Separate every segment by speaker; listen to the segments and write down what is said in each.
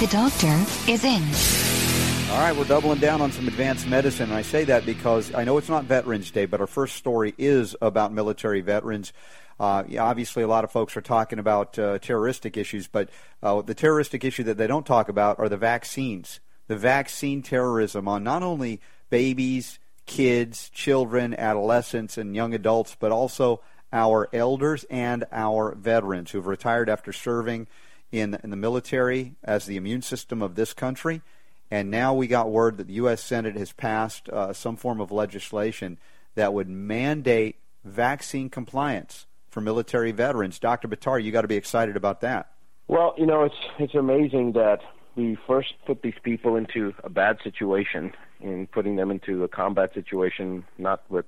Speaker 1: The doctor is in.
Speaker 2: All right, we're doubling down on some advanced medicine. And I say that because I know it's not Veterans Day, but our first story is about military veterans. Uh, obviously, a lot of folks are talking about uh, terroristic issues, but uh, the terroristic issue that they don't talk about are the vaccines. The vaccine terrorism on not only babies, kids, children, adolescents, and young adults, but also our elders and our veterans who've retired after serving in, in the military as the immune system of this country. And now we got word that the U.S. Senate has passed uh, some form of legislation that would mandate vaccine compliance for military veterans. Dr. Buttar, you got to be excited about that.
Speaker 3: Well, you know, it's it's amazing that we first put these people into a bad situation in putting them into a combat situation, not with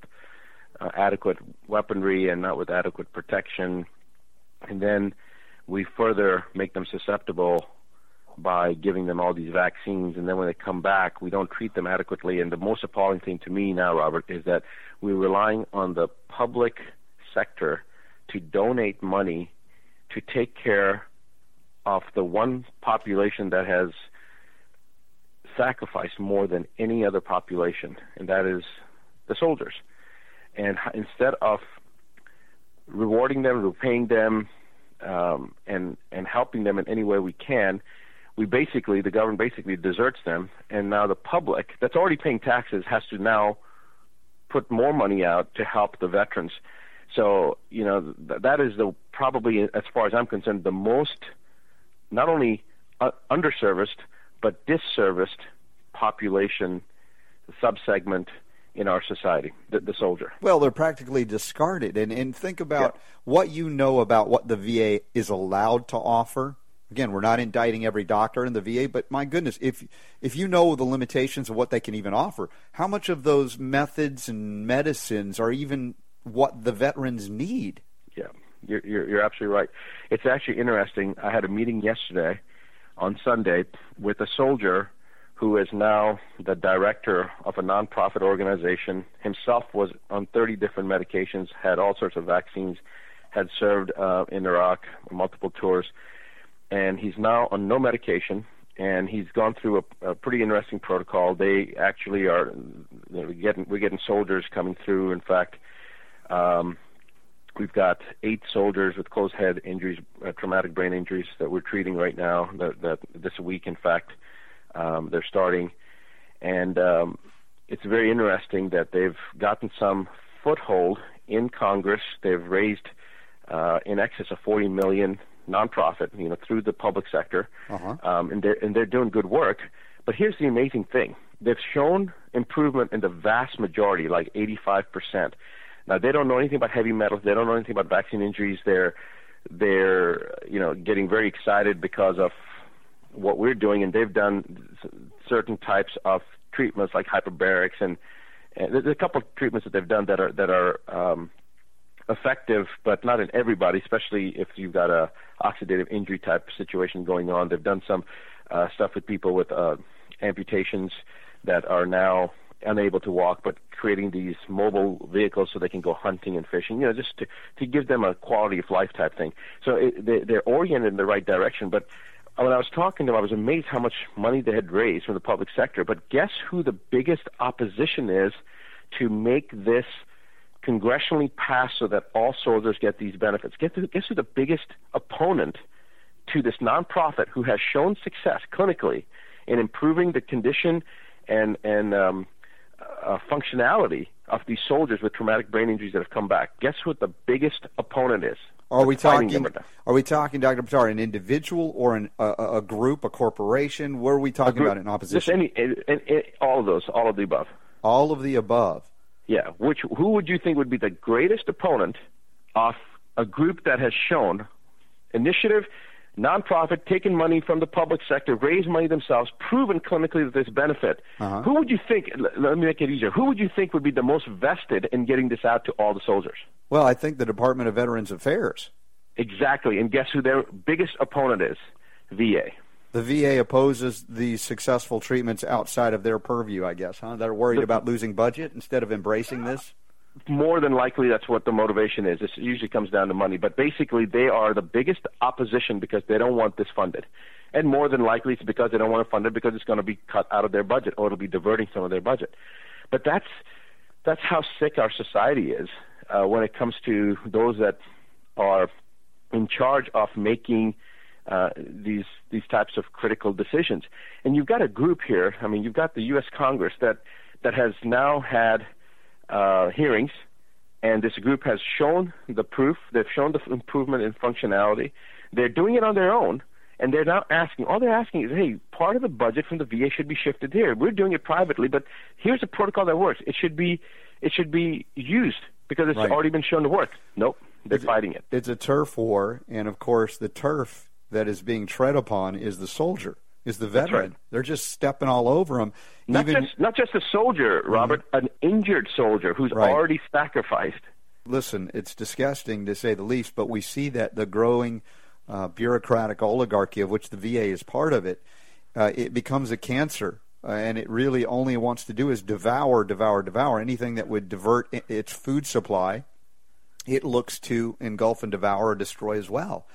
Speaker 3: uh, adequate weaponry and not with adequate protection, and then we further make them susceptible by giving them all these vaccines, and then when they come back, we don't treat them adequately. And the most appalling thing to me now, Robert, is that we're relying on the public sector to donate money to take care of the one population that has sacrificed more than any other population, and that is the soldiers. And instead of rewarding them, repaying them, um, and and helping them in any way we can, we basically the government basically deserts them, and now the public that's already paying taxes has to now put more money out to help the veterans. So you know th- that is the probably, as far as I'm concerned, the most not only uh, underserviced but disserviced population subsegment in our society, the, the soldier.
Speaker 2: Well, they're practically discarded. And, and think about what you know about what the VA is allowed to offer. Again, we're not indicting every doctor in the VA, but my goodness, if if you know the limitations of what they can even offer, how much of those methods and medicines are even what the veterans need?
Speaker 3: Yeah, you're, you're, you're absolutely right. It's actually interesting. I had a meeting yesterday on Sunday with a soldier who is now the director of a nonprofit organization. Himself was on 30 different medications, had all sorts of vaccines, had served uh, in Iraq, multiple tours, and he's now on no medication. And he's gone through a, a pretty interesting protocol. They actually are you know, getting we're getting soldiers coming through. In fact, um, We've got eight soldiers with closed head injuries, uh, traumatic brain injuries that we're treating right now. That, that this week, in fact, um, they're starting, and um, it's very interesting that they've gotten some foothold in Congress. They've raised uh, in excess of 40 million nonprofit, you know, through the public sector,
Speaker 2: Uh-huh.
Speaker 3: um, and they're and they're doing good work. But here's the amazing thing: they've shown improvement in the vast majority, like 85 percent. Now they don't know anything about heavy metals. They don't know anything about vaccine injuries. They're they're you know getting very excited because of what we're doing, and they've done certain types of treatments like hyperbarics, and, and there's a couple of treatments that they've done that are that are um, effective, but not in everybody, especially if you've got a oxidative injury type situation going on. They've done some uh, stuff with people with uh, amputations that are now unable to walk, but creating these mobile vehicles so they can go hunting and fishing. You know, just to to give them a quality of life type thing. So it, they, they're oriented in the right direction, but. When I was talking to them, I was amazed how much money they had raised from the public sector. But guess who the biggest opposition is to make this congressionally passed so that all soldiers get these benefits? Guess who, guess who the biggest opponent to this nonprofit who has shown success clinically in improving the condition and and um, uh, functionality of these soldiers with traumatic brain injuries that have come back. Guess what the biggest opponent is?
Speaker 2: Are we talking? Are we talking, Dr. Buttar, an individual or an, a, a group, a corporation? What are we talking
Speaker 3: Group-
Speaker 2: about in
Speaker 3: Just
Speaker 2: opposition?
Speaker 3: any, and, and, and all of those, all of the above.
Speaker 2: All of the above.
Speaker 3: Yeah. Which who would you think would be the greatest opponent of a group that has shown initiative? Nonprofit, taking money from the public sector, raise money themselves, proven clinically that there's benefit.
Speaker 2: Uh-huh.
Speaker 3: Who would you think? Let me make it easier. Who would you think would be the most vested in getting this out to all the soldiers?
Speaker 2: Well, I think the Department of Veterans Affairs.
Speaker 3: Exactly. And guess who their biggest opponent is? VA.
Speaker 2: The VA opposes the successful treatments outside of their purview, I guess, huh? They're worried about losing budget instead of embracing this?
Speaker 3: More than likely that's what the motivation is. This usually comes down to money, but basically they are the biggest opposition because they don't want this funded. And more than likely it's because they don't want to fund it because it's going to be cut out of their budget or it'll be diverting some of their budget. But that's that's how sick our society is uh, when it comes to those that are in charge of making uh, these these types of critical decisions. And you've got a group here. I mean, you've got the U.S. Congress that that has now had uh, hearings, and this group has shown the proof. They've shown the improvement in functionality. They're doing it on their own, and they're now asking. All they're asking is, hey, part of the budget from the VA should be shifted here. We're doing it privately, but here's a protocol that works. It should be it should be used because it's
Speaker 2: Right.
Speaker 3: already been shown to work. Nope, they're fighting it.
Speaker 2: It's a turf war, and of course, the turf that is being tread upon is the soldier, is the veteran.
Speaker 3: right.
Speaker 2: They're just stepping all over him.
Speaker 3: Not
Speaker 2: Even
Speaker 3: just not just a soldier, Robert, an injured soldier who's
Speaker 2: Right.
Speaker 3: already sacrificed.
Speaker 2: listen, it's disgusting to say the least, but we see that the growing uh, bureaucratic oligarchy of which the VA is part of it, uh, it becomes a cancer. Uh, and it really only wants to do is devour, devour, devour anything that would divert its food supply. It looks to engulf and devour or destroy as well.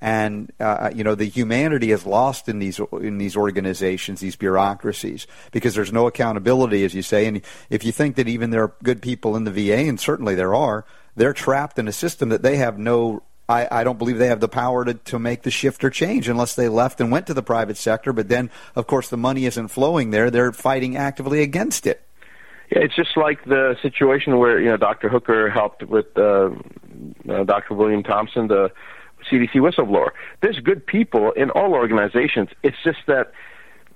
Speaker 2: And uh, you know the humanity is lost in these in these organizations, these bureaucracies, because there's no accountability, as you say. And if you think that even there are good people in the VA, and certainly there are, they're trapped in a system that they have no. I, I don't believe they have the power to, to make the shift or change unless they left and went to the private sector. But then, of course, the money isn't flowing there. They're fighting actively against it.
Speaker 3: Yeah, it's just like the situation where you know Dr. Hooker helped with uh, uh, Dr. William Thompson, the CDC whistleblower. There's good people in all organizations. It's just that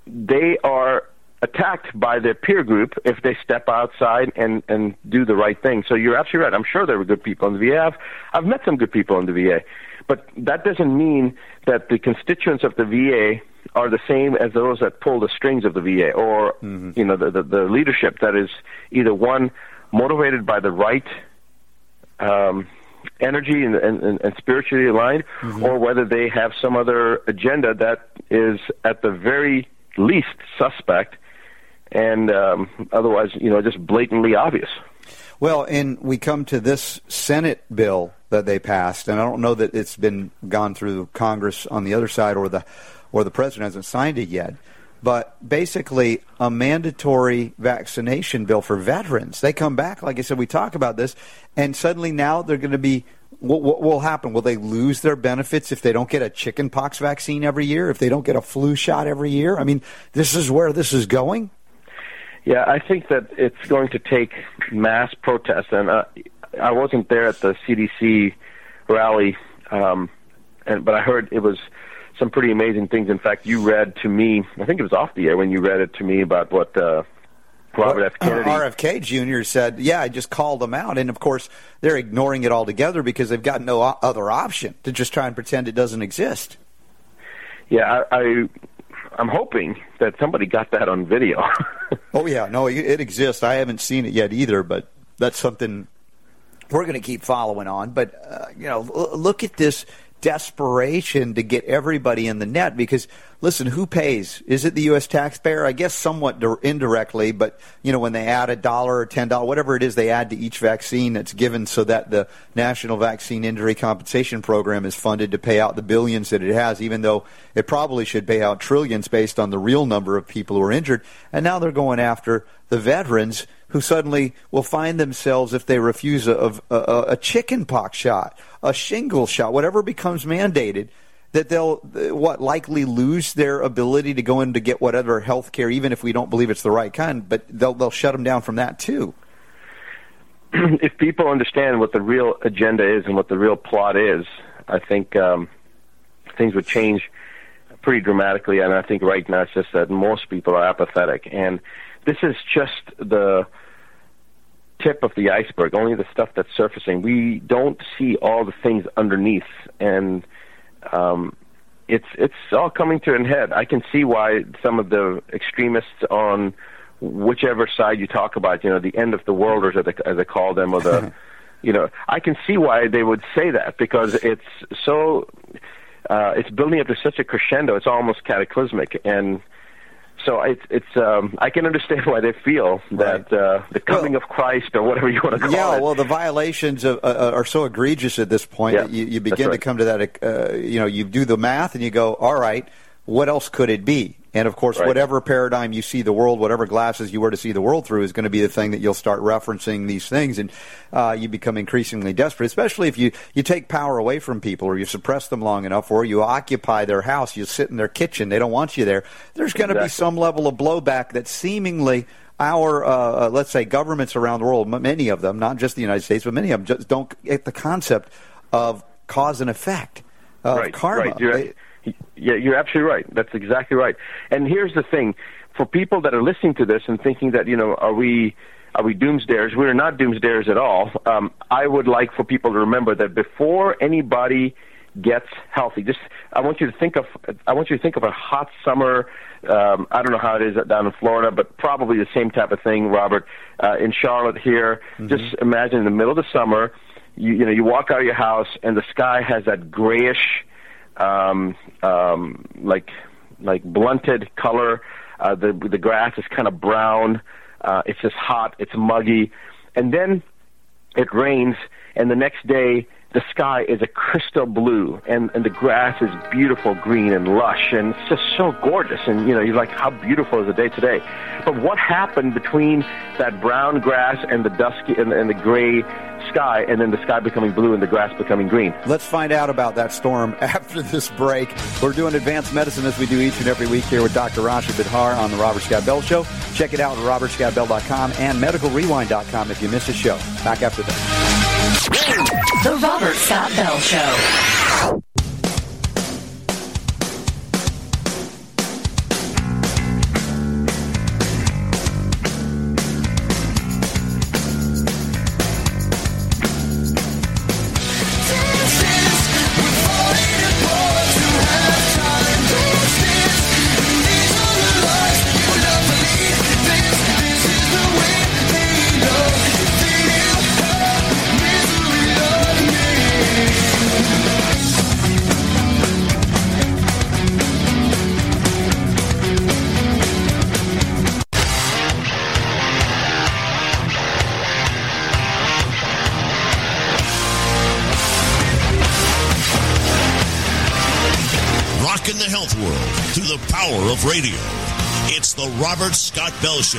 Speaker 3: they are attacked by their peer group if they step outside and and do the right thing. So you're absolutely right. I'm sure there were good people in the VA. I've, I've met some good people in the VA, but that doesn't mean that the constituents of the VA are the same as those that pull the strings of the VA, or you know the, the the leadership that is either one motivated by the right um, energy and, and, and, spiritually aligned, or whether they have some other agenda that is at the very least suspect, and um, otherwise, you know, just blatantly obvious.
Speaker 2: Well, and we come to this Senate bill that they passed, and I don't know that it's been gone through Congress on the other side, or the or the president hasn't signed it yet. But basically, a mandatory vaccination bill for veterans. They come back, like I said, we talk about this, and suddenly now they're going to be. What, what will happen? Will they lose their benefits if they don't get a chickenpox vaccine every year? If they don't get a flu shot every year? I mean, this is where this is going.
Speaker 3: Yeah, I think that it's going to take mass protests, and uh, I wasn't there at the CDC rally, um, and but I heard it was some pretty amazing things. In fact, you read to me, I think it was off the air when you read it to me about what uh, Robert F. Kennedy.
Speaker 2: RFK Jr. said, "Yeah, I just called them out," and of course they're ignoring it altogether because they've got no other option to just try and pretend it doesn't exist.
Speaker 3: Yeah, I, I I'm hoping that somebody got that on video.
Speaker 2: Oh yeah, no, it, exists. I haven't seen it yet either, but that's something we're going to keep following on. But uh, you know, l- look at this desperation to get everybody in the net because listen, who pays? Is it the U.S. taxpayer? I guess somewhat dir- indirectly, but you know, when they add a dollar or ten dollars, whatever it is they add to each vaccine that's given, so that the National Vaccine Injury Compensation Program is funded to pay out the billions that it has, even though it probably should pay out trillions based on the real number of people who are injured. And now they're going after the veterans who suddenly will find themselves if they refuse a, a, a, a chicken pox shot, a shingle shot, whatever becomes mandated, that they'll what likely lose their ability to go in to get whatever health care, even if we don't believe it's the right kind. But they'll they'll shut them down from that too.
Speaker 3: if people understand what the real agenda is and what the real plot is, I think um, things would change pretty dramatically. And I think right now it's just that most people are apathetic, and this is just the tip of the iceberg. Only the stuff that's surfacing. We don't see all the things underneath, and um, it's it's all coming to an head. I can see why some of the extremists on whichever side you talk about, you know, the end of the world, or as they, as they call them, or the, you know, I can see why they would say that because it's so, uh, it's building up to such a crescendo. It's almost cataclysmic, and so it's it's um, I can understand why they feel that uh, the coming
Speaker 2: Well-
Speaker 3: of Christ or whatever you want to call
Speaker 2: Yeah,
Speaker 3: it.
Speaker 2: Yeah, well, the violations of, uh, are so egregious at this point
Speaker 3: Yeah,
Speaker 2: that you, you begin to come to that. Uh, you know, you do the math and you go, all right, what else could it be? And of course,
Speaker 3: Right.
Speaker 2: whatever paradigm you see the world, whatever glasses you were to see the world through, is going to be the thing that you'll start referencing these things, and uh, you become increasingly desperate. Especially if you you take power away from people, or you suppress them long enough, or you occupy their house, you sit in their kitchen, they don't want you there. There's going to be some level of blowback that seemingly our, uh, let's say, governments around the world, many of them, not just the United States, but many of them, just don't get the concept of cause and effect of
Speaker 3: right,
Speaker 2: karma.
Speaker 3: Right. Yeah, you're absolutely right. That's exactly right. And here's the thing: for people that are listening to this and thinking that you know, are we are we doomsdayers? We're not doomsdayers at all. Um, I would like for people to remember that before anybody gets healthy, just I want you to think of I want you to think of a hot summer. Um, I don't know how it is down in Florida, but probably the same type of thing, Robert. Uh, in Charlotte here, just imagine in the middle of the summer, you, you know, you walk out of your house and the sky has that grayish um, um, like like blunted color. Uh, the the grass is kind of brown. Uh, it's just hot. It's muggy, and then it rains, and the next day the sky is a crystal blue, and and the grass is beautiful green and lush, and it's just so gorgeous. And you know, you're like, how beautiful is the day today? But what happened between that brown grass and the dusky and, and the gray sky, and then the sky becoming blue and the grass becoming green?
Speaker 2: Let's find out about that storm after this break. We're doing advanced medicine as we do each and every week here with Dr. Rashid Buttar on the Robert Scott Bell Show. Check it out at robertscottbell.com and medicalrewind.com if you miss a show. Back after this.
Speaker 1: The Robert Scott Bell Show.
Speaker 4: Radio. It's the Robert Scott Bell Show.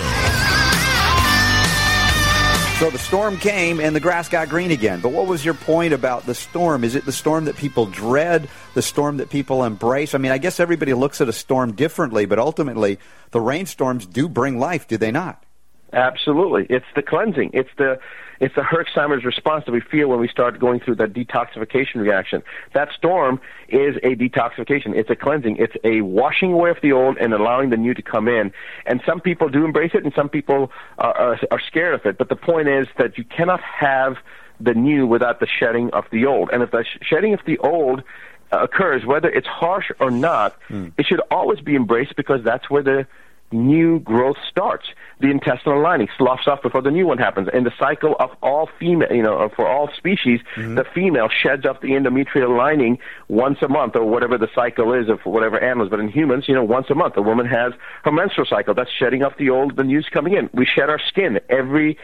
Speaker 2: So the storm came and the grass got green again. But what was your point about the storm? Is it the storm that people dread, the storm that people embrace? I mean, I guess everybody looks at a storm differently, but ultimately, the rainstorms do bring life, do they not?
Speaker 3: Absolutely, it's the cleansing. It's the it's the Herxheimer's response that we feel when we start going through that detoxification reaction. That storm is a detoxification. It's a cleansing. It's a washing away of the old and allowing the new to come in. And some people do embrace it, and some people are, are, are scared of it. But the point is that you cannot have the new without the shedding of the old. And if the shedding of the old occurs, whether it's harsh or not, hmm. it should always be embraced because that's where the new growth starts. The intestinal lining sloughs off before the new one happens. And the cycle of all female, you know, uh, for all species, mm-hmm. the female sheds off the endometrial lining once a month or whatever the cycle is of whatever animals. But in humans, you know, once a month, a woman has her menstrual cycle. That's shedding off the old, the new's coming in. We shed our skin every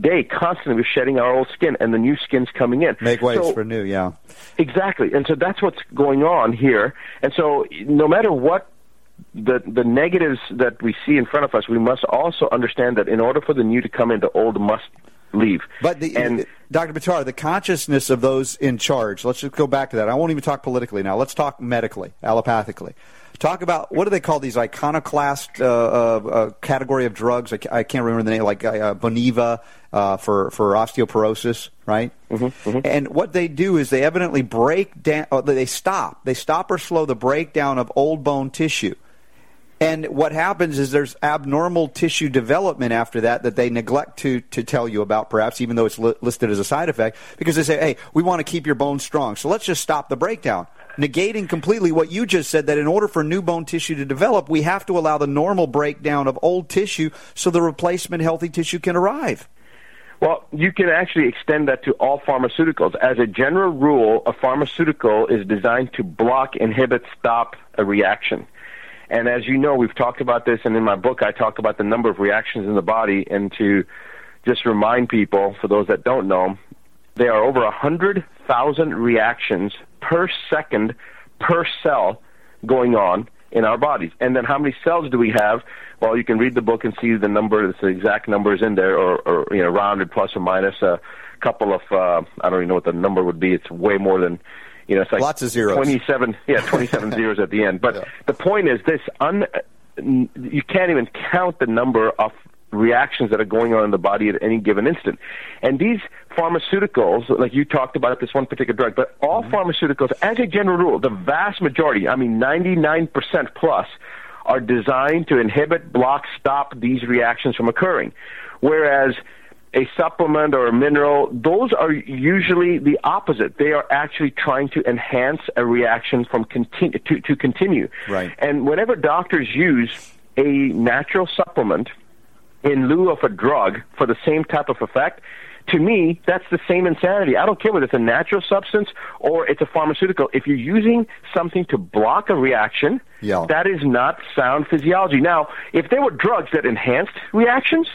Speaker 3: day, constantly. We're shedding our old skin and the new skin's coming in.
Speaker 2: Make ways
Speaker 3: So-
Speaker 2: for new, yeah.
Speaker 3: Exactly. And so that's what's going on here. And so no matter what the the negatives that we see in front of us, we must also understand that in order for the new to come in, the old must leave.
Speaker 2: But the,
Speaker 3: and
Speaker 2: Dr. Buttar, the consciousness of those in charge, let's just go back to that. I won't even talk politically now. Let's talk medically, allopathically. Talk about what do they call these iconoclast uh, uh, uh, category of drugs? I, I can't remember the name, like uh, Boniva uh, for for osteoporosis, right?
Speaker 3: Mm-hmm,
Speaker 2: And what they do is they evidently break down. Uh, they stop. They stop or slow the breakdown of old bone tissue. And what happens is there's abnormal tissue development after that that they neglect to, to tell you about, perhaps, even though it's li- listed as a side effect, because they say, hey, we want to keep your bones strong. So let's just stop the breakdown. Negating completely what you just said that in order for new bone tissue to develop, we have to allow the normal breakdown of old tissue so the replacement healthy tissue can arrive.
Speaker 3: Well, you can actually extend that to all pharmaceuticals. As a general rule, a pharmaceutical is designed to block, inhibit, stop a reaction. And as you know, we've talked about this, and in my book, I talk about the number of reactions in the body. And to just remind people, for those that don't know, there are over 100,000 reactions per second per cell going on in our bodies. And then how many cells do we have? Well, you can read the book and see the number, the exact numbers in there, or, or you know, rounded plus or minus a couple of, uh, I don't even know what the number would be. It's way more than, you know, it's like
Speaker 2: Lots of zeros.
Speaker 3: 27, yeah, 27 zeros at the end. But the point is this, un, you can't even count the number of reactions that are going on in the body at any given instant. And these pharmaceuticals, like you talked about this one particular drug, but all mm-hmm. pharmaceuticals, as a general rule, the vast majority, I mean 99% plus, are designed to inhibit, block, stop these reactions from occurring. Whereas a supplement or a mineral, those are usually the opposite. They are actually trying to enhance a reaction from continue to, to continue.
Speaker 2: Right.
Speaker 3: And whenever doctors use a natural supplement in lieu of a drug for the same type of effect, to me, that's the same insanity. I don't care whether it's a natural substance or it's a pharmaceutical. If you're using something to block a reaction,
Speaker 2: Yeah.
Speaker 3: that is not sound physiology. Now, if there were drugs that enhanced reactions,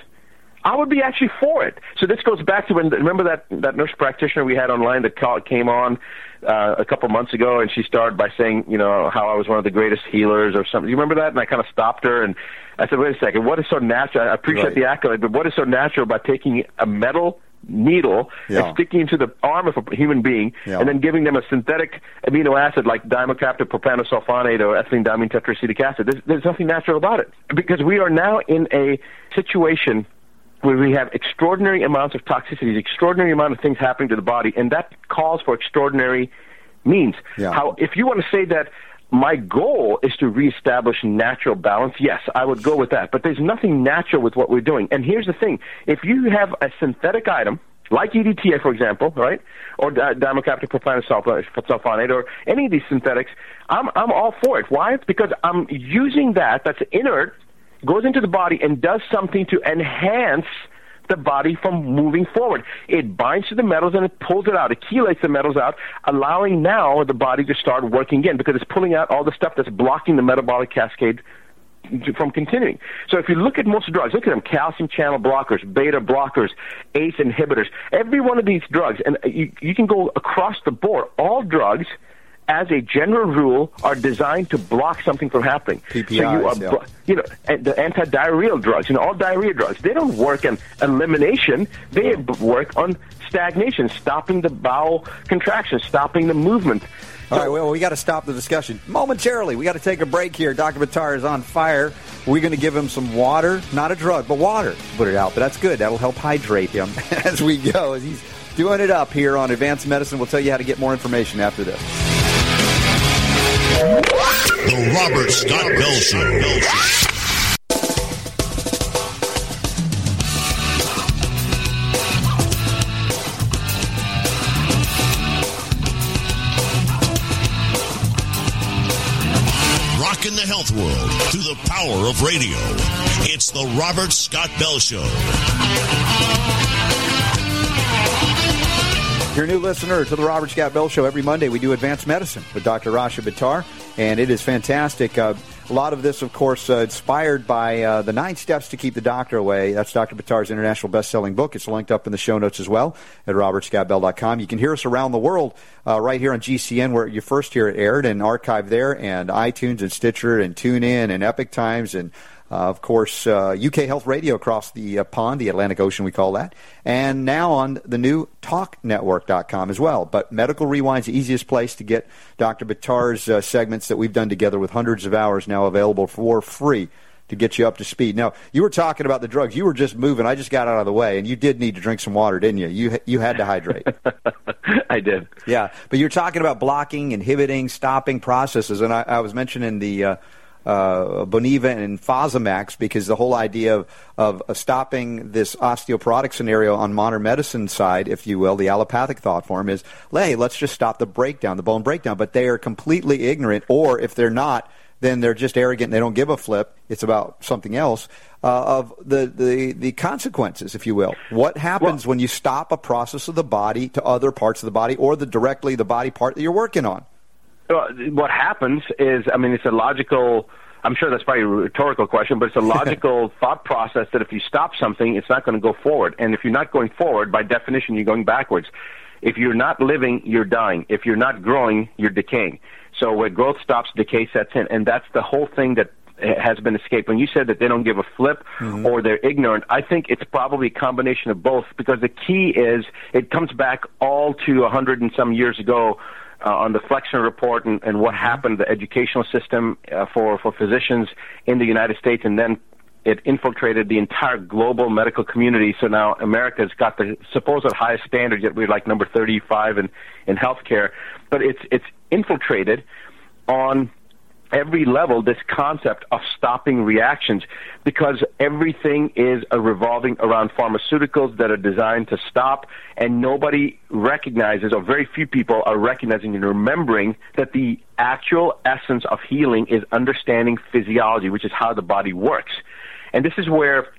Speaker 3: I would be actually for it. So this goes back to when remember that that nurse practitioner we had online that call, came on uh, a couple months ago, and she started by saying, you know, how I was one of the greatest healers or something. You remember that? And I kind of stopped her and I said, wait a second, what is so natural? I appreciate
Speaker 2: Right.
Speaker 3: the accolade, but what is so natural about taking a metal needle
Speaker 2: Yeah.
Speaker 3: and sticking into the arm of a human being
Speaker 2: Yeah.
Speaker 3: and then giving them a synthetic amino acid like dimercapto propanosulfonate or ethylene diamine tetraacetic acid. There's, there's nothing natural about it because we are now in a situation where we have extraordinary amounts of toxicities, extraordinary amount of things happening to the body, and that calls for extraordinary means.
Speaker 2: Yeah.
Speaker 3: How if you want to say that my goal is to reestablish natural balance, yes, I would go with that. But there's nothing natural with what we're doing. And here's the thing: if you have a synthetic item like EDTA, for example, right, or di- propanosulfonate, or any of these synthetics, I'm I'm all for it. Why? Because I'm using that that's inert goes into the body and does something to enhance the body from moving forward. It binds to the metals and it pulls it out. It chelates the metals out, allowing now the body to start working again because it's pulling out all the stuff that's blocking the metabolic cascade from continuing. So if you look at most drugs, look at them, calcium channel blockers, beta blockers, ACE inhibitors, every one of these drugs, and you, you can go across the board, all drugs as a general rule, are designed to block something from happening. so you
Speaker 2: PPIs,
Speaker 3: are,
Speaker 2: yeah.
Speaker 3: you know, the anti-diarrheal drugs, you know, all diarrhea drugs, they don't work on elimination. They b- work on stagnation, stopping the bowel contraction, stopping the movement.
Speaker 2: All right, well, we got to stop the discussion momentarily. We got to take a break here. Dr. Buttar is on fire. We're going to give him some water, not a drug, but water to put it out. But that's good. That'll help hydrate him as we go, as he's doing it up here on Advanced Medicine. We'll tell you how to get more information after this.
Speaker 4: Robert Scott Bell Show. Rocking the health world through the power of radio. It's the Robert Scott Bell Show.
Speaker 2: If you're a new listener to the Robert Scott Bell Show, every Monday we do Advanced Medicine with Dr. Rashid Buttar, and it is fantastic. Uh, a lot of this, of course, uh, inspired by uh, the nine steps to keep the doctor away. That's Dr. Batar's international best-selling book. It's linked up in the show notes as well at robertscottbell.com. You can hear us around the world uh, right here on GCN, where you first hear it aired, and archived there, and iTunes and Stitcher and TuneIn and Epic Times and of course, uh, UK Health Radio across the uh, pond, the Atlantic Ocean, we call that. And now on the new TalkNetwork.com as well. But Medical Rewind's the easiest place to get Dr. Buttar's uh, segments that we've done together with hundreds of hours now available for free to get you up to speed. Now, you were talking about the drugs. You were just moving. I just got out of the way, and you did need to drink some water, didn't you? You you had to hydrate.
Speaker 3: I did.
Speaker 2: Yeah, but you're talking about blocking, inhibiting, stopping processes, and I, I was mentioning the uh, uh, Boniva and Fosamax because the whole idea of, of stopping this osteoporotic scenario on modern medicine side, if you will, the allopathic thought form is, hey, let's just stop the breakdown, the bone breakdown. But they are completely ignorant, or if they're not, then they're just arrogant and they don't give a flip. It's about something else. Uh, of the, the, the consequences, if you will. What happens
Speaker 3: Well-
Speaker 2: when you stop a process of the body to other parts of the body or the directly the body part that you're working on?
Speaker 3: Well, what happens is, I mean, it's a logical. I'm sure that's probably a rhetorical question, but it's a logical thought process that if you stop something, it's not going to go forward. And if you're not going forward, by definition, you're going backwards. If you're not living, you're dying. If you're not growing, you're decaying. So where growth stops, decay sets in, and that's the whole thing that has been escaped. When you said that they don't give a flip mm-hmm. or they're ignorant, I think it's probably a combination of both because the key is it comes back all to a hundred and some years ago uh, on the Flexner report and, and what happened, to the educational system uh, for, for physicians in the United States, and then it infiltrated the entire global medical community. So now America's got the supposed highest standard, yet we're like number 35 in, in healthcare. But it's, it's infiltrated on every level this concept of stopping reactions because everything is a revolving around pharmaceuticals that are designed to stop and nobody recognizes or very few people are recognizing and remembering that the actual essence of healing is understanding physiology which is how the body works. And this is where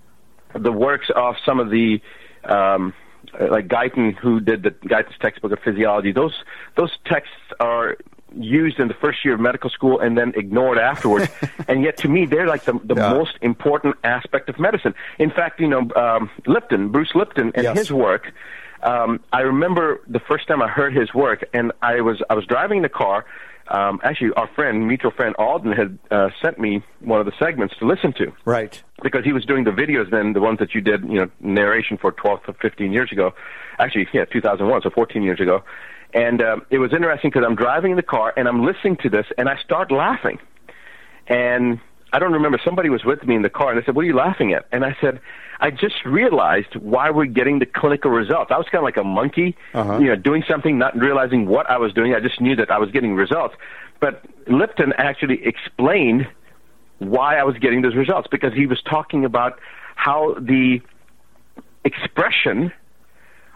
Speaker 3: the works of some of the um, like Guyton, who did the Guyton's textbook of physiology, those those texts are used in the first year of medical school and then ignored afterwards. and yet, to me, they're like the, the
Speaker 2: Yeah.
Speaker 3: most important aspect of medicine. In fact, you know, um, Lipton, Bruce Lipton, and
Speaker 2: Yes.
Speaker 3: his work. Um, I remember the first time I heard his work, and I was I was driving the car. Um, actually, our friend, mutual friend Alden, had uh, sent me one of the segments to listen to
Speaker 2: Right.
Speaker 3: because he was doing the videos then, the ones that you did, you know, narration for 12 to 15 years ago. Actually, yeah, 2001, so 14 years ago. And um, it was interesting because I'm driving in the car and I'm listening to this and I start laughing. And I don't remember, somebody was with me in the car and they said, What are you laughing at? And I said, I just realized why we're getting the clinical results. I was kind of like a monkey,
Speaker 2: Uh-huh.
Speaker 3: you know, doing something, not realizing what I was doing. I just knew that I was getting results. But Lipton actually explained why I was getting those results because he was talking about how the expression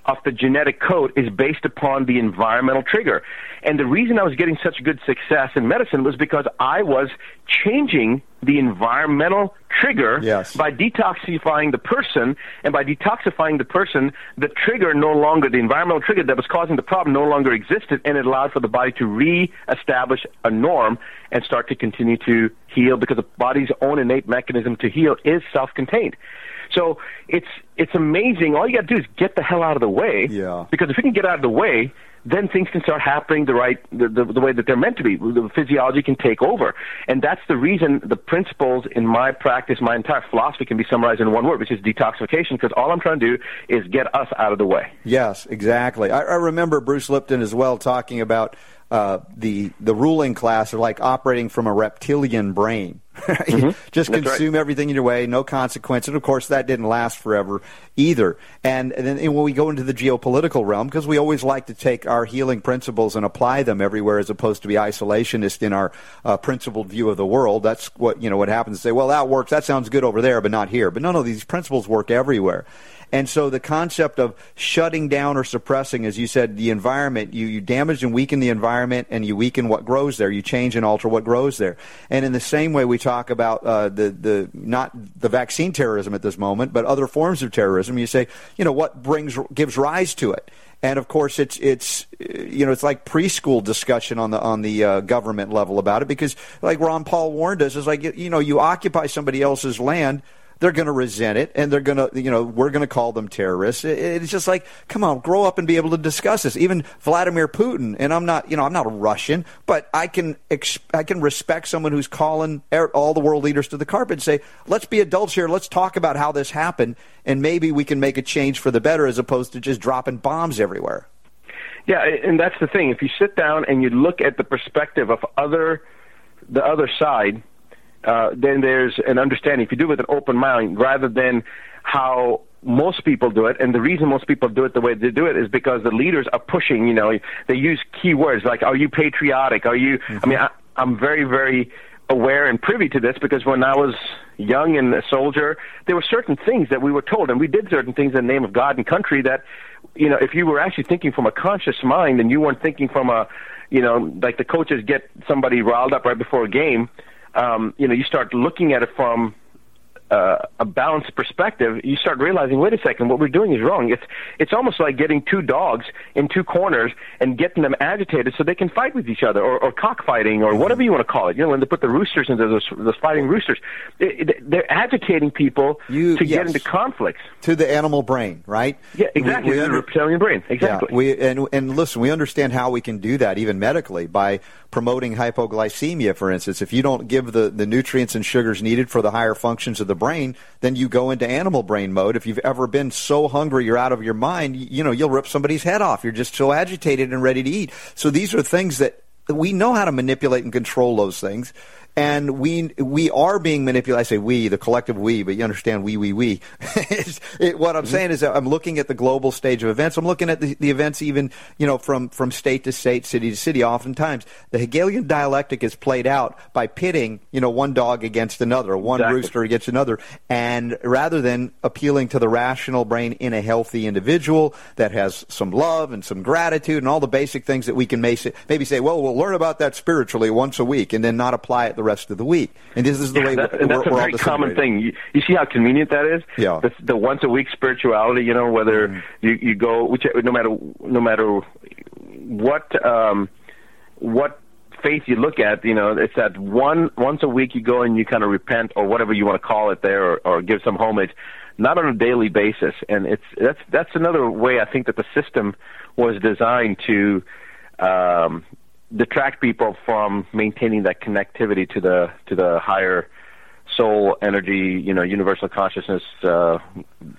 Speaker 3: of the genetic code is based upon the environmental trigger. And the reason I was getting such good success in medicine was because I was changing the environmental trigger
Speaker 2: Yes.
Speaker 3: by detoxifying the person. And by detoxifying the person, the trigger no longer, the environmental trigger that was causing the problem no longer existed, and it allowed for the body to re-establish a norm and start to continue to heal because the body's own innate mechanism to heal is self-contained. So it's it's amazing. All you got to do is get the hell out of the way.
Speaker 2: Yeah.
Speaker 3: Because if you can get out of the way, then things can start happening the right the, the, the way that they're meant to be. The physiology can take over, and that's the reason the principles in my practice, my entire philosophy, can be summarized in one word, which is detoxification. Because all I'm trying to do is get us out of the way.
Speaker 2: Yes, exactly. I, I remember Bruce Lipton as well talking about uh, the the ruling class are like operating from a reptilian brain. Just
Speaker 3: Mm-hmm. That's right.
Speaker 2: consume everything in your way, no consequence. And of course, that didn't last forever either. And, and then and when we go into the geopolitical realm, because we always like to take our healing principles and apply them everywhere, as opposed to be isolationist in our uh, principled view of the world. That's what you know. What happens? Say, well, that works. That sounds good over there, but not here. But no, of these principles work everywhere. And so the concept of shutting down or suppressing, as you said, the environment, you, you damage and weaken the environment and you weaken what grows there. You change and alter what grows there. And in the same way, we talk about uh, the, the, not the vaccine terrorism at this moment, but other forms of terrorism. You say, you know, what brings, gives rise to it? And of course, it's it's uh, you know it's like preschool discussion on the on the uh, government level about it because like Ron Paul warned us is like you know you occupy somebody else's land they're going to resent it and they're going to you know we're going to call them terrorists. It- it's just like come on grow up and be able to discuss this. Even vladimir putin and i'm not you know i'm not a russian but i can ex- i can respect someone who's calling er- all the world leaders to the carpet and say let's be adults here. Let's talk about how this happened and maybe we can make a change for the better as opposed to just dropping bombs everywhere.
Speaker 3: Yeah, and that's the thing. If you sit down and you look at the perspective of other, the other side, uh, then there's an understanding. If you do it with an open mind, rather than how most people do it, and the reason most people do it the way they do it is because the leaders are pushing. You know, they use key words like "Are you patriotic? Are you?" I mean, I, I'm very, very aware and privy to this because when I was young and a soldier, there were certain things that we were told, and we did certain things in the name of God and country that, you know, if you were actually thinking from a conscious mind and you weren't thinking from a, you know, like the coaches get somebody riled up right before a game, um, you know, you start looking at it from uh, a balanced perspective, you start realizing, wait a second, what we're doing is wrong. It's it's almost like getting two dogs in two corners and getting them agitated so they can fight with each other, or, or cockfighting, or whatever you want to call it. You know, when they put the roosters into those those fighting roosters, it, it, they're agitating people
Speaker 2: You-
Speaker 3: to get into conflicts.
Speaker 2: to the animal brain, right?
Speaker 3: Yeah, exactly.
Speaker 2: We- we
Speaker 3: the reptilian brain. Exactly.
Speaker 2: Yeah, we and and listen, we understand how we can do that even medically by promoting hypoglycemia, for instance. If you don't give the, the nutrients and sugars needed for the higher functions of the brain, then you go into animal brain mode. If you've ever been so hungry you're out of your mind, you, know, you'll rip somebody's head off. You're just so agitated and ready to eat. So these are things that we know how to manipulate and control those things. And we we are being manipulated. I say we, the collective we, but you understand we, we, we. It, what I'm mm-hmm. saying is that I'm looking at the global stage of events. I'm looking at the, the events even, you know, from, from state to state, city to city. Oftentimes, the Hegelian dialectic is played out by pitting, you know, one dog against another, one
Speaker 3: Exactly.
Speaker 2: rooster against another, and rather than appealing to the rational brain in a healthy individual that has some love and some gratitude and all the basic things that we can maybe say, well, we'll learn about that spiritually once a week, and then not apply it the rest of the week. And this is the way
Speaker 3: That-
Speaker 2: we're,
Speaker 3: and that's
Speaker 2: we're
Speaker 3: a
Speaker 2: all
Speaker 3: very common thing. You, you see how convenient that is.
Speaker 2: Yeah.
Speaker 3: The, the once a week spirituality. You know, whether
Speaker 2: Mm-hmm.
Speaker 3: you you go, which no matter no matter what um, what faith you look at, you know, it's that one once a week you go and you kind of repent or whatever you want to call it there, or, or give some homage, not on a daily basis. And it's that's that's another way I think that the system was designed to. Um, detract people from maintaining that connectivity to the to the higher soul energy you know universal consciousness uh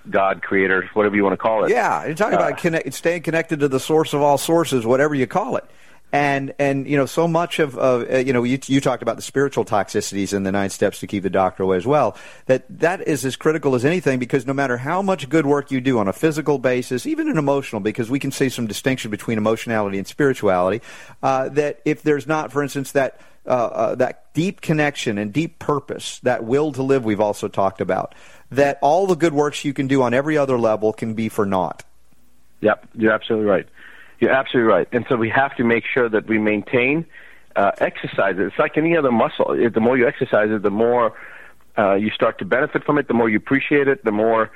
Speaker 3: god creator whatever you want to call it
Speaker 2: Yeah, you're talking
Speaker 3: Uh,
Speaker 2: about connect, staying connected to the source of all sources, whatever you call it. And and you know so much of, of uh, you know you you talked about the spiritual toxicities and the nine steps to keep the doctor away as well. That that is as critical as anything because no matter how much good work you do on a physical basis, even an emotional, because we can see some distinction between emotionality and spirituality. Uh, that if there's not, for instance, that uh, uh, that deep connection and deep purpose, that will to live, we've also talked about. That all the good works you can do on every other level can be for naught.
Speaker 3: Yep, you're absolutely right. You're absolutely right. And so we have to make sure that we maintain uh, exercise. It's like any other muscle. The more you exercise it, the more uh, you start to benefit from it. The more you appreciate it, the more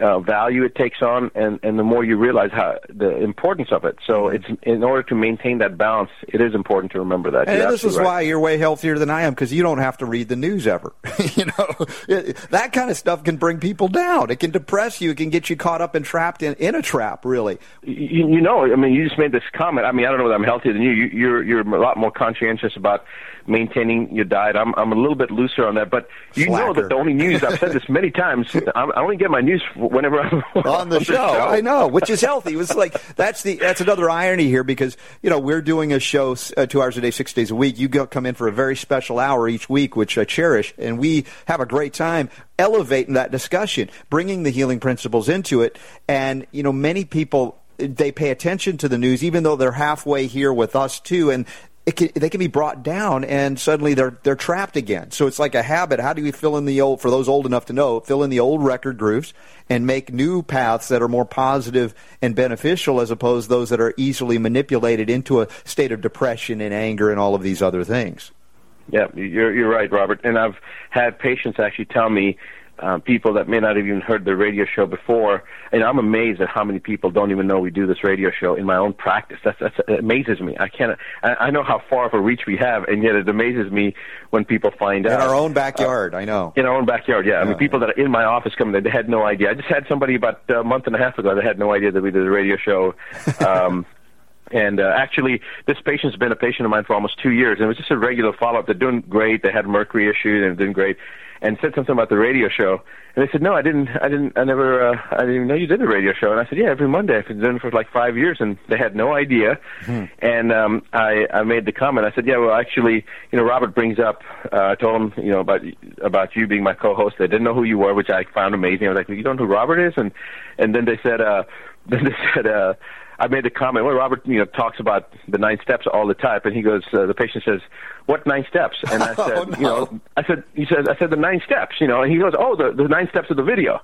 Speaker 3: uh, value it takes on, and, and the more you realize how the importance of it. So it's in order to maintain that balance, it is important to remember that.
Speaker 2: And
Speaker 3: You're
Speaker 2: this is
Speaker 3: right.
Speaker 2: why you're way healthier than I am because you don't have to read the news ever. you know, It- that kind of stuff can bring people down. It can depress you. It can get you caught up and trapped in, in a trap. Really,
Speaker 3: you, you know, I mean, you just made this comment. I mean, I don't know whether I'm healthier than you. you you're you're a lot more conscientious about maintaining your diet. I'm I'm a little bit looser on that, but you know that the only news I've said this many times. I'm, I only get my news whenever I'm
Speaker 2: on the show. I know, which is healthy. It was like that's the that's another irony here because you know we're doing a show uh, two hours a day, six days a week. You go come in for a very special hour each week, which I cherish, and we have a great time elevating that discussion, bringing the healing principles into it, and you know many people they pay attention to the news even though they're halfway here with us too and can, they can be brought down and suddenly they're they're trapped again. So it's like a habit. How do we fill in the old for those old enough to know, fill in the old record grooves and make new paths that are more positive and beneficial as opposed to those that are easily manipulated into a state of depression and anger and all of these other things.
Speaker 3: Yeah, you're you're right, Robert. And I've had patients actually tell me, uh, people that may not have even heard the radio show before, and I'm amazed at how many people don't even know we do this radio show in my own practice. That's, that's it amazes me. I can't. I, I know how far of a reach we have, and yet it amazes me when people find
Speaker 2: In
Speaker 3: out In
Speaker 2: our own backyard, I know.
Speaker 3: in our own backyard. Yeah, I mean,
Speaker 2: Yeah.
Speaker 3: people that are in my office coming, they had no idea. I just had somebody about a month and a half ago that had no idea that we did a radio show. Um, and uh, actually, this patient's been a patient of mine for almost two years, and it was just a regular follow-up. They're doing great. They had mercury issues, and they're doing great. And said something about the radio show, and they said, "No, I didn't. I didn't. I never. Uh, I didn't even know you did a radio show." And I said, "Yeah, every Monday. I've been doing it for like five years." And they had no idea. And um, I, I made the comment. I said, "Yeah, well, actually, you know, Robert brings up. Uh, I told him, you know, about about you being my co-host. They didn't know who you were, which I found amazing. I was like, "You don't know who Robert is?" And and then they said, uh, then they said, uh, I made the comment. Well, Robert, you know, talks about the nine steps all the time, and he goes, uh, the patient says, "What nine steps?" And I said,
Speaker 2: Oh, no.
Speaker 3: you know, I said, he says, I said the nine steps, you know, and he goes, "Oh, the the nine steps of the video."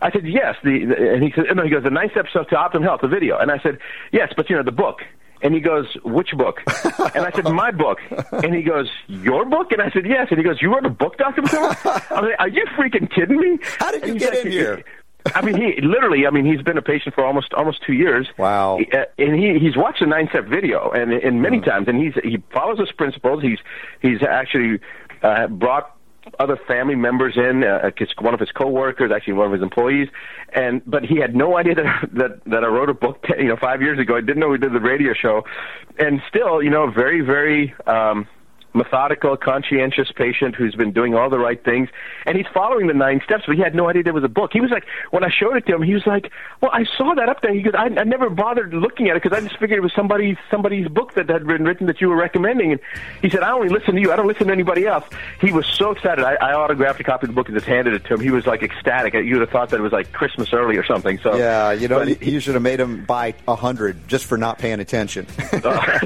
Speaker 3: I said, "Yes." The, the and he said, "No." He goes, "The nine steps to optimum health, the video." And I said, "Yes, but you know the book." And he goes, "Which book?" And I said, "My book." And he goes, "Your book?" And I said, "Yes." And he goes, "You wrote a book, Doctor Buttar?" I was like, "Are you freaking kidding me?"
Speaker 2: How did you get
Speaker 3: he's
Speaker 2: in here?
Speaker 3: I mean, he literally. I mean, he's been a patient for almost almost two years.
Speaker 2: Wow.
Speaker 3: Uh, and he he's watched the nine step video, and and many times, and he's he follows his principles. He's he's actually uh, brought other family members in. Uh, one of his coworkers, actually one of his employees, and but he had no idea that that that I wrote a book, you know, five years ago. I didn't know we did the radio show, and still, you know, very very. um methodical, conscientious patient who's been doing all the right things, and he's following the nine steps. But he had no idea there was a book. He was like, when I showed it to him, he was like, "Well, I saw that up there." He goes, "I, I never bothered looking at it because I just figured it was somebody's somebody's book that had been written that you were recommending." And he said, "I only listen to you. I don't listen to anybody else." He was so excited. I, I autographed a copy of the book and just handed it to him. He was like ecstatic. You would have thought that it was like Christmas early or something. So
Speaker 2: Yeah, you know,
Speaker 3: but-
Speaker 2: you should have made him buy a hundred just for not paying attention.
Speaker 3: Uh,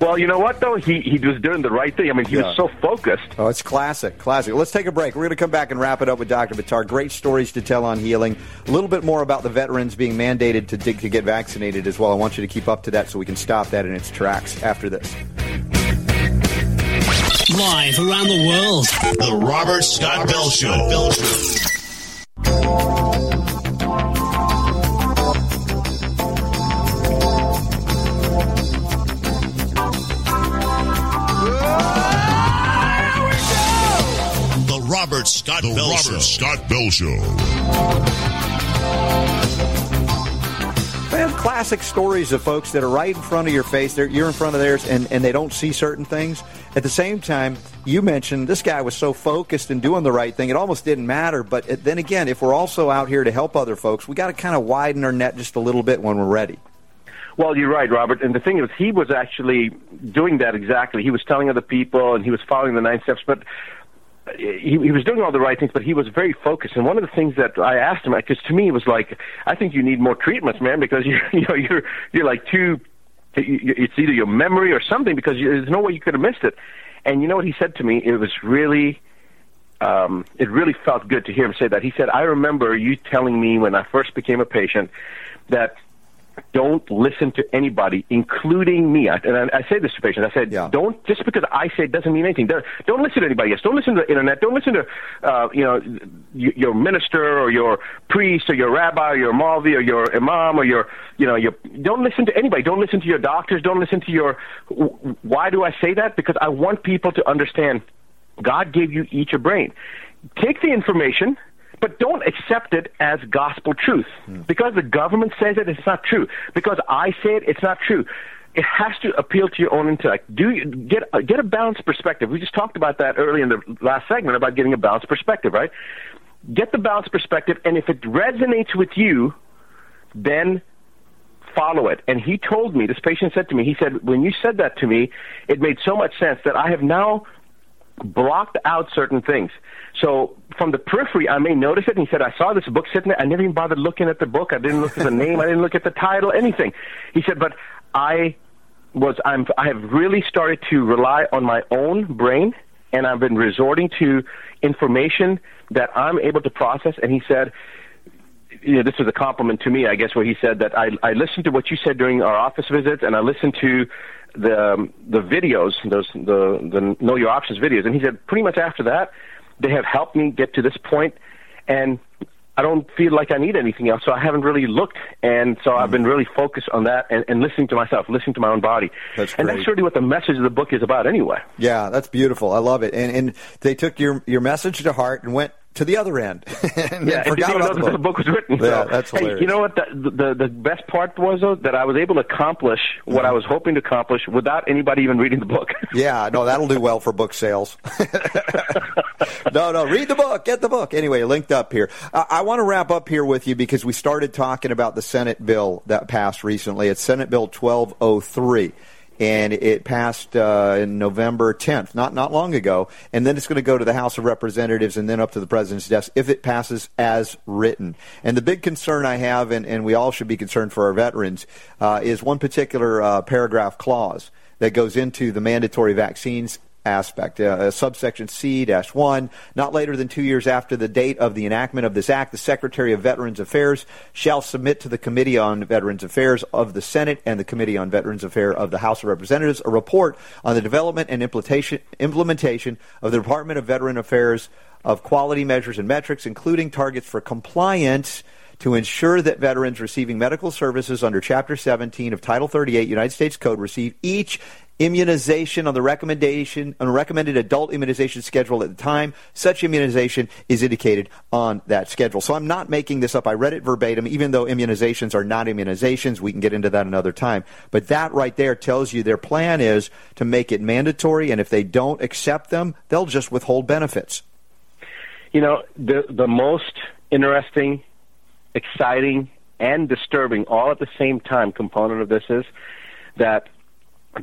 Speaker 3: well, you know what though? He he was doing the right thing. I mean, he
Speaker 2: Yeah.
Speaker 3: was so focused.
Speaker 2: Oh, it's classic, classic. Let's take a break. We're going to come back and wrap it up with Dr. Buttar. Great stories to tell on healing. A little bit more about the veterans being mandated to dig, to get vaccinated as well. I want you to keep up to that so we can stop that in its tracks after this.
Speaker 5: Live around the world.
Speaker 4: The Robert Scott Bell Show. Show. Scott Bell Show.
Speaker 2: I have classic stories of folks that are right in front of your face. They're, you're in front of theirs, and, and they don't see certain things. At the same time, you mentioned this guy was so focused and doing the right thing, it almost didn't matter. But then again, if we're also out here to help other folks, we got to kind of widen our net just a little bit when we're ready.
Speaker 3: Well, you're right, Robert. And the thing is, he was actually doing that exactly. He was telling other people, and he was following the nine steps. But he, he was doing all the right things, but he was very focused. And one of the things that I asked him, because to me it was like, I think you need more treatments, man, because you you know you're you're like too. It's either your memory or something because you, there's no way you could have missed it. And you know what he said to me? It was really um, it really felt good to hear him say that. He said, I remember you telling me when I first became a patient that don't listen to anybody, including me. I, and I, I say this to patients. I said, don't just because I say it doesn't mean anything. Don't, don't listen to anybody else. Don't listen to the internet. Don't listen to, uh, you know, your minister or your priest or your rabbi or your maulvi or your imam or your, you know, your. Don't listen to anybody. Don't listen to your doctors. Don't listen to your. Why do I say that? Because I want people to understand. God gave you each a brain. Take the information but don't accept it as gospel truth. Because the government says it, it's not true. Because I say it, it's not true. It has to appeal to your own intellect. Do you, get uh, get a balanced perspective. We just talked about that early in the last segment about getting a balanced perspective, right? Get the balanced perspective, and if it resonates with you, then follow it. And he told me, this patient said to me, he said, when you said that to me, it made so much sense that I have now blocked out certain things. So from the periphery, I may notice it. And he said, I saw this book sitting there. I never even bothered looking at the book. I didn't look at the name. I didn't look at the title, anything. He said, but I was, I'm, I have really started to rely on my own brain and I've been resorting to information that I'm able to process. And he said, you know, this was a compliment to me, I guess, where he said that I, I listened to what you said during our office visits, and I listened to the um, the videos, those the the Know Your Options videos, and he said pretty much after that, they have helped me get to this point, and I don't feel like I need anything else. So I haven't really looked, and so I've been really focused on that and, and listening to myself, listening to my own body,
Speaker 2: That's
Speaker 3: and that's really what the message of the book is about, anyway.
Speaker 2: Yeah, that's beautiful. I love it. And and they took your your message to heart and went to the other end. and
Speaker 3: yeah,
Speaker 2: then
Speaker 3: and didn't
Speaker 2: forgot
Speaker 3: even know
Speaker 2: about
Speaker 3: that the book was written.
Speaker 2: Yeah,
Speaker 3: so,
Speaker 2: that's
Speaker 3: hey, you know what? The, the the best part was though that I was able to accomplish what I
Speaker 2: Mm-hmm.
Speaker 3: was hoping to accomplish without anybody even reading the book.
Speaker 2: Yeah, no, that'll do well for book sales. no, no, read the book, get the book. Anyway, linked up here. Uh, I want to wrap up here with you because we started talking about the Senate bill that passed recently. It's Senate Bill 1203. And it passed uh, in November 10th, not not long ago, and then it's going to go to the House of Representatives and then up to the president's desk if it passes as written. And the big concern I have, and, and we all should be concerned for our veterans, uh, is one particular uh, paragraph clause that goes into the mandatory vaccines aspect. Uh, subsection C-1, not later than two years after the date of the enactment of this act, the Secretary of Veterans Affairs shall submit to the Committee on Veterans Affairs of the Senate and the Committee on Veterans Affairs of the House of Representatives a report on the development and implementation, implementation of the Department of Veteran Affairs of quality measures and metrics, including targets for compliance to ensure that veterans receiving medical services under Chapter 17 of Title 38 United States Code receive each immunization on the recommendation on recommended adult immunization schedule at the time such immunization is indicated on that schedule. So I'm not making this up. I read it verbatim, even though immunizations are not immunizations. We can get into that another time. But that right there tells you their plan is to make it mandatory, and if they don't accept them, they'll just withhold benefits.
Speaker 3: You know, the the most interesting, exciting, and disturbing all at the same time component of this is that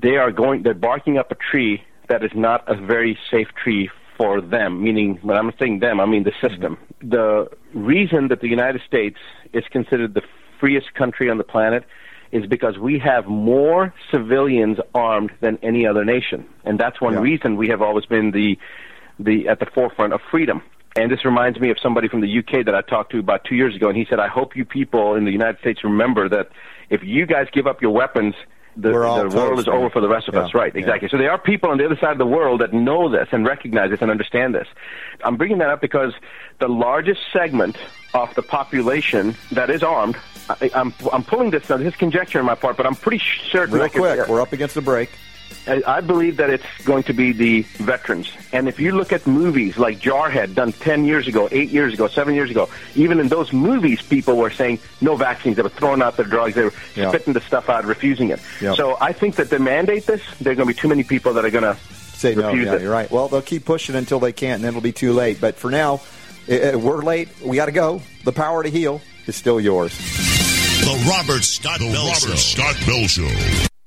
Speaker 3: they are going they're barking up a tree that is not a very safe tree for them meaning when i'm saying them i mean the system. The reason that the united states is considered the freest country on the planet is because we have more civilians armed than any other nation. And that's one
Speaker 2: Yeah.
Speaker 3: reason we have always been the the at the forefront of freedom and this reminds me of somebody from the UK that I talked to about two years ago, and he said, "I hope you people in the United States remember that if you guys give up your weapons, the, the world
Speaker 2: toast,
Speaker 3: is over for the rest of
Speaker 2: Yeah,
Speaker 3: us." Right?
Speaker 2: yeah.
Speaker 3: Exactly. So there are people on the other side of the world that know this and recognize this and understand this. I'm bringing that up because the largest segment of the population that is armed. I, I'm I'm pulling this. Now, this is conjecture on my part, but I'm pretty certain.
Speaker 2: Real quick, we're up against the break.
Speaker 3: I I believe that it's going to be the veterans. And if you look at movies like Jarhead, done 10 years ago, 8 years ago, 7 years ago, even in those movies, people were saying no vaccines. They were throwing out their drugs. They were
Speaker 2: Yeah.
Speaker 3: spitting the stuff out, refusing it.
Speaker 2: Yeah.
Speaker 3: So I think that they mandate this. There are going to be too many people that are going to
Speaker 2: Say no.
Speaker 3: refuse
Speaker 2: Yeah,
Speaker 3: it.
Speaker 2: you're right. Well, they'll keep pushing until they can't, and then it'll be too late. But for now, we're late. We got to go. The power to heal is still yours.
Speaker 4: The Robert Scott Bell Show. Scott Bell Show.